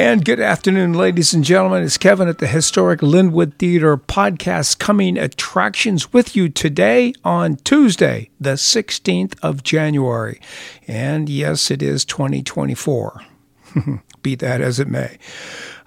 And good afternoon, ladies and gentlemen. It's Kevin at the Historic Lynwood Theater podcast coming attractions with you today on Tuesday, the 16th of January. And yes, it is 2024. Be that as it may.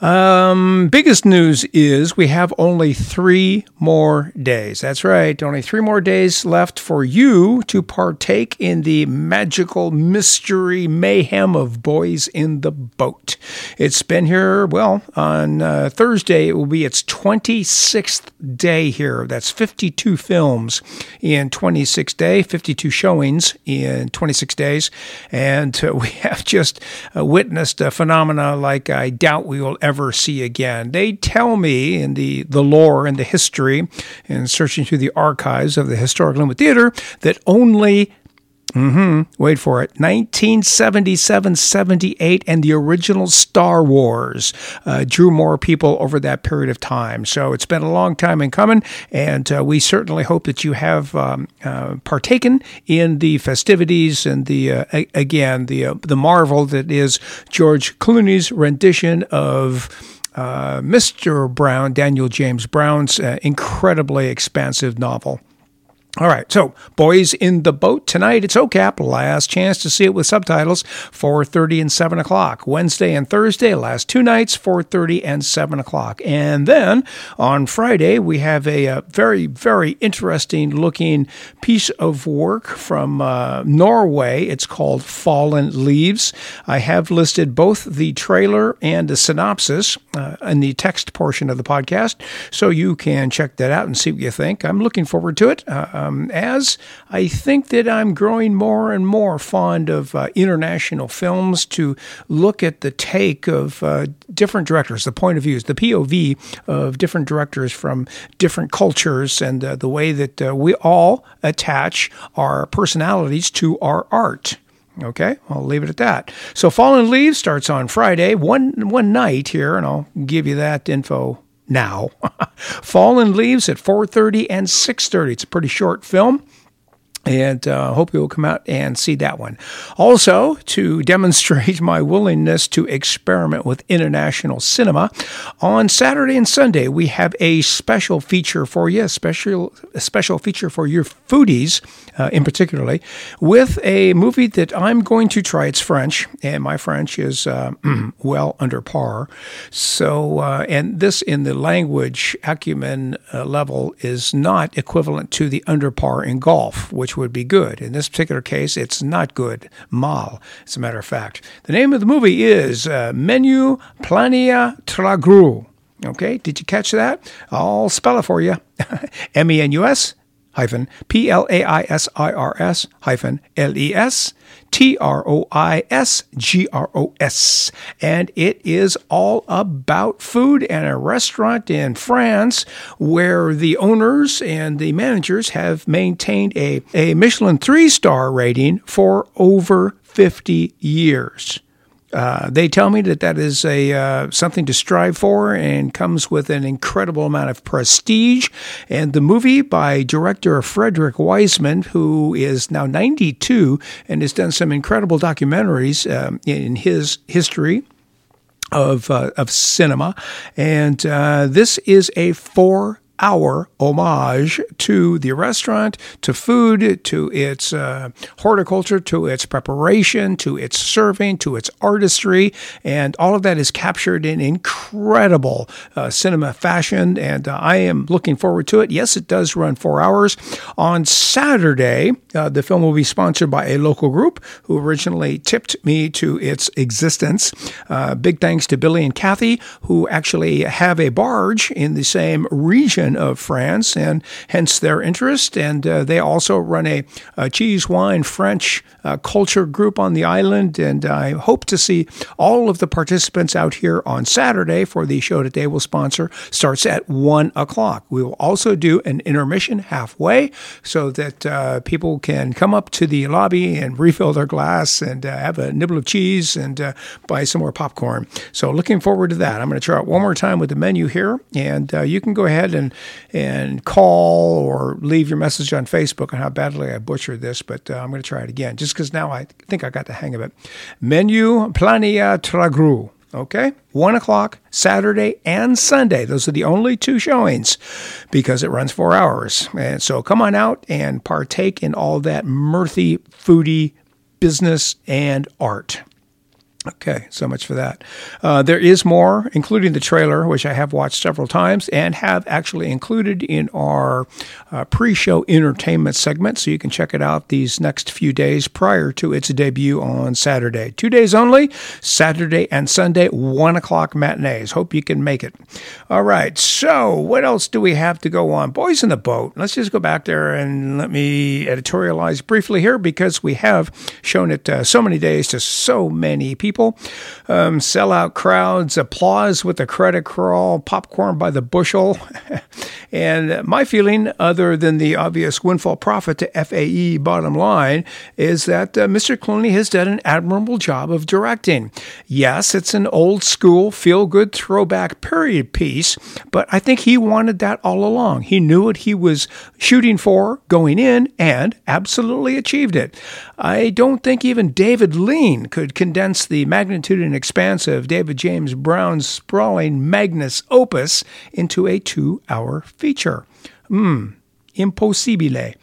Um, biggest news is we have only three more days. That's right, only three more days left for you to partake in the magical mystery mayhem of Boys in the Boat. It's been here, well, on uh, Thursday, it will be its 26th day here. That's 52 films in 26 days, 52 showings in 26 days. And uh, we have just uh, witnessed a phenomena like I doubt we will ever see again. They tell me in the, the lore and the history and searching through the archives of the Historic Lynwood Theater that only Mm-hmm. Wait for it. 1977, 78, and the original Star Wars uh, drew more people over that period of time. So it's been a long time in coming, and uh, we certainly hope that you have um, uh, partaken in the festivities and the uh, again the uh, the marvel that is George Clooney's rendition of. Uh, Mr. Brown, Daniel James Brown's incredibly expansive novel. All right, so Boys in the Boat tonight. It's OCAP. Last chance to see it with subtitles. 4:30 and 7 o'clock. Wednesday and Thursday, last two nights, 4:30 and 7 o'clock. And then on Friday we have a, a very very interesting looking piece of work from uh, Norway. It's called Fallen Leaves. I have listed both the trailer and the synopsis uh, in the text portion of the podcast, so you can check that out and see what you think. I'm looking forward to it. Uh, um, as I think that I'm growing more and more fond of uh, international films to look at the take of uh, different directors, the point of views, the POV of different directors from different cultures, and uh, the way that uh, we all attach our personalities to our art. Okay, I'll leave it at that. So, Fallen Leaves starts on Friday, one one night here, and I'll give you that info now. Fallen Leaves at 4:30 and 6:30. It's a pretty short film and uh, hope you will come out and see that one. Also, to demonstrate my willingness to experiment with international cinema, on Saturday and Sunday we have a special feature for you, a special special feature for your foodies, uh, in particularly, with a movie that I'm going to try. It's French, and my French is uh, well under par. So, uh, and this in the language acumen uh, level is not equivalent to the under par in golf, which would be good. In this particular case, it's not good. Mal, as a matter of fact. The name of the movie is uh, Menu Plania Tragru. Okay, did you catch that? I'll spell it for you. M E N U S hyphen P L A I S I R S hyphen L E S T R O I S G R O S. And it is all about food and a restaurant in France where the owners and the managers have maintained a, a Michelin three star rating for over 50 years. Uh, they tell me that that is a uh, something to strive for and comes with an incredible amount of prestige. And the movie by director Frederick Wiseman, who is now 92 and has done some incredible documentaries um, in his history of uh, of cinema, and uh, this is a four hour homage to the restaurant, to food, to its uh, horticulture, to its preparation, to its serving, to its artistry. And all of that is captured in incredible uh, cinema fashion. And uh, I am looking forward to it. Yes, it does run four hours. On Saturday, uh, the film will be sponsored by a local group who originally tipped me to its existence. Uh, big thanks to Billy and Kathy, who actually have a barge in the same region of France, and hence their interest. And uh, they also run a, a cheese, wine, French uh, culture group on the island. And I hope to see all of the participants out here on Saturday for the show that they will sponsor. Starts at one o'clock. We will also do an intermission halfway so that uh, people can come up to the lobby and refill their glass and uh, have a nibble of cheese and uh, buy some more popcorn. So looking forward to that. I'm going to try it one more time with the menu here, and uh, you can go ahead and and call or leave your message on Facebook on how badly I butchered this, but uh, I'm going to try it again just because now I think I got the hang of it. Menu Plania Tragru. Okay? One o'clock, Saturday and Sunday. Those are the only two showings because it runs four hours. And so come on out and partake in all that mirthy, foodie business and art. Okay, so much for that. Uh, there is more, including the trailer, which I have watched several times and have actually included in our uh, pre show entertainment segment. So you can check it out these next few days prior to its debut on Saturday. Two days only, Saturday and Sunday, 1 o'clock matinees. Hope you can make it. All right, so what else do we have to go on? Boys in the Boat. Let's just go back there and let me editorialize briefly here because we have shown it uh, so many days to so many people people. Um, sellout crowds, applause with a credit crawl, popcorn by the bushel. and my feeling, other than the obvious windfall profit to FAE bottom line, is that uh, Mr. Clooney has done an admirable job of directing. Yes, it's an old school, feel good throwback period piece, but I think he wanted that all along. He knew what he was shooting for going in and absolutely achieved it. I don't think even David Lean could condense the magnitude and expanse of David James Brown's sprawling magnus opus into a two hour feature. Hmm, impossibile.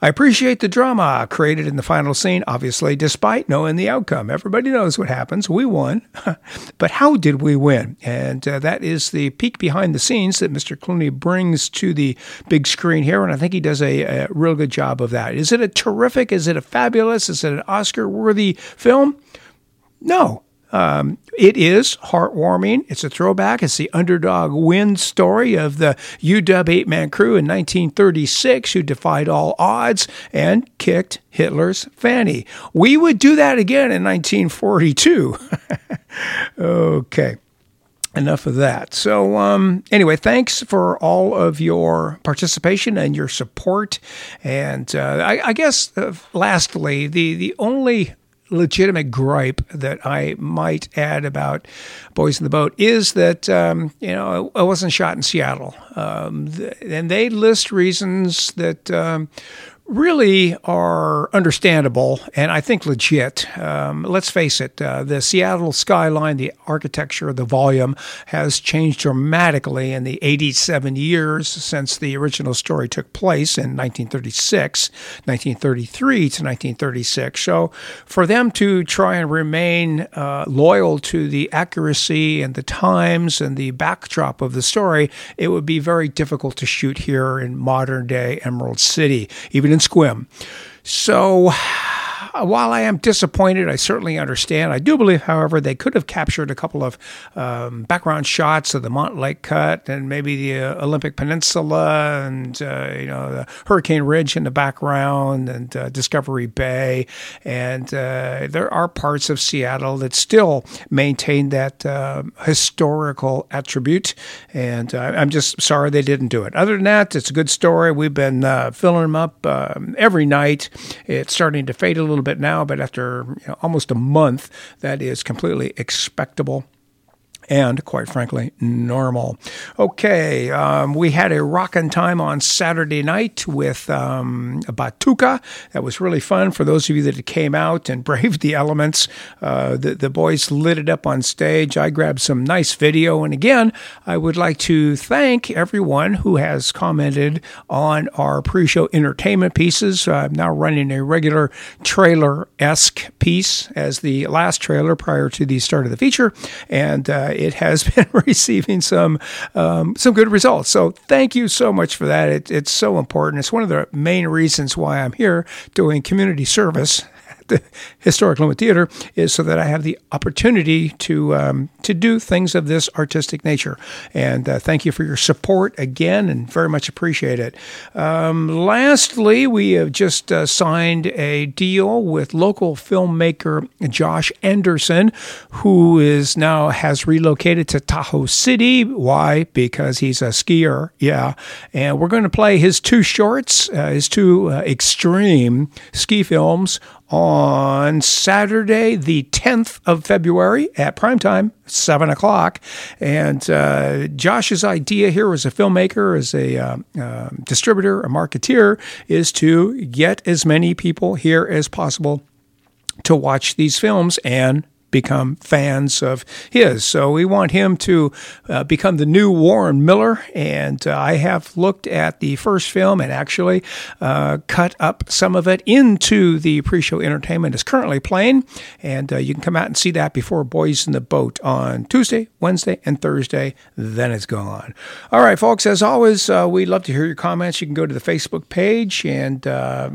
I appreciate the drama created in the final scene, obviously, despite knowing the outcome. Everybody knows what happens. We won. but how did we win? And uh, that is the peek behind the scenes that Mr. Clooney brings to the big screen here. And I think he does a, a real good job of that. Is it a terrific? Is it a fabulous? Is it an Oscar worthy film? No. Um, it is heartwarming. It's a throwback. It's the underdog win story of the UW eight man crew in 1936 who defied all odds and kicked Hitler's fanny. We would do that again in 1942. okay enough of that. So, um, anyway, thanks for all of your participation and your support. And uh, I, I, guess, uh, lastly, the the only legitimate gripe that I might add about Boys in the Boat is that um, you know I wasn't shot in Seattle, um, and they list reasons that um, really are understandable and I think legit. Um, let's face it, uh, the Seattle skyline, the architecture, the volume has changed dramatically in the 87 years since the original story took place in 1936, 1933 to 1936. So for them to try and remain uh, loyal to the accuracy and the times and the backdrop of the story, it would be very difficult to shoot here in modern day Emerald City, even in Sequim. So while I am disappointed, I certainly understand. I do believe, however, they could have captured a couple of um, background shots of the Montlake Cut and maybe the uh, Olympic Peninsula and uh, you know Hurricane Ridge in the background and uh, Discovery Bay. And uh, there are parts of Seattle that still maintain that um, historical attribute. And uh, I'm just sorry they didn't do it. Other than that, it's a good story. We've been uh, filling them up um, every night. It's starting to fade a little little bit now, but after you know, almost a month, that is completely expectable and quite frankly, normal. Okay, um, we had a rockin' time on Saturday night with um, Batuka. That was really fun for those of you that came out and braved the elements. Uh, the, the boys lit it up on stage. I grabbed some nice video. And again, I would like to thank everyone who has commented on our pre show entertainment pieces. I'm now running a regular trailer esque piece as the last trailer prior to the start of the feature. And uh, it has been receiving some um, some good results. So thank you so much for that. It, it's so important. It's one of the main reasons why I'm here doing community service the Historic Lynwood Theater is so that I have the opportunity to um, to do things of this artistic nature. And uh, thank you for your support again, and very much appreciate it. Um, lastly, we have just uh, signed a deal with local filmmaker Josh Anderson, who is now has relocated to Tahoe City. Why? Because he's a skier. Yeah, and we're going to play his two shorts, uh, his two uh, extreme ski films on Saturday, the 10th of February at prime time, 7 o'clock. And uh, Josh's idea here as a filmmaker, as a uh, uh, distributor, a marketeer, is to get as many people here as possible to watch these films and become fans of his. So we want him to uh, become the new Warren Miller. And uh, I have looked at the first film and actually uh, cut up some of it into the pre show entertainment is currently playing. And uh, you can come out and see that before Boys in the Boat on Tuesday, Wednesday, and Thursday. Then it's gone. All right, folks, as always, uh, we'd love to hear your comments. You can go to the Facebook page and uh,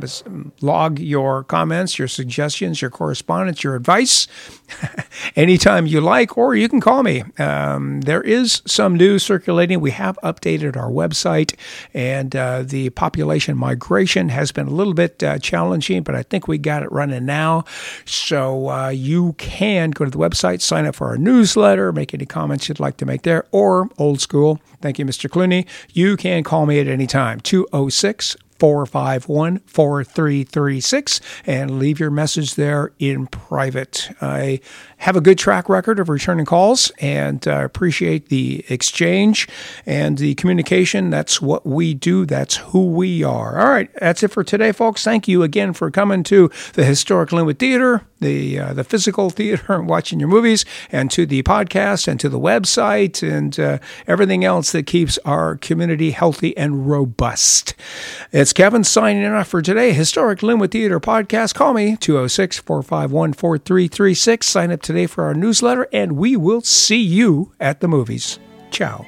log your comments, your suggestions, your correspondence, your advice anytime you like, or you can call me. Um, there is some news circulating. We have updated our website, and uh, the population migration has been a little bit uh, challenging, but I think we got it running now. So uh, you can go to the website, sign up for our newsletter, make any comments you'd like to make there, or old school. Thank you, Mr. Clooney. You can call me at any time, 206 451 4336 and leave your message there in private. I have a good track record of returning calls and uh, appreciate the exchange and the communication. That's what we do, that's who we are. All right, that's it for today, folks. Thank you again for coming to the Historic Lynwood Theater, the, uh, the physical theater, and watching your movies, and to the podcast, and to the website, and uh, everything else that keeps our community healthy and robust. It's Kevin signing off for today. Historic Lynwood Theater podcast. Call me 206 451 4336. Sign up today for our newsletter, and we will see you at the movies. Ciao.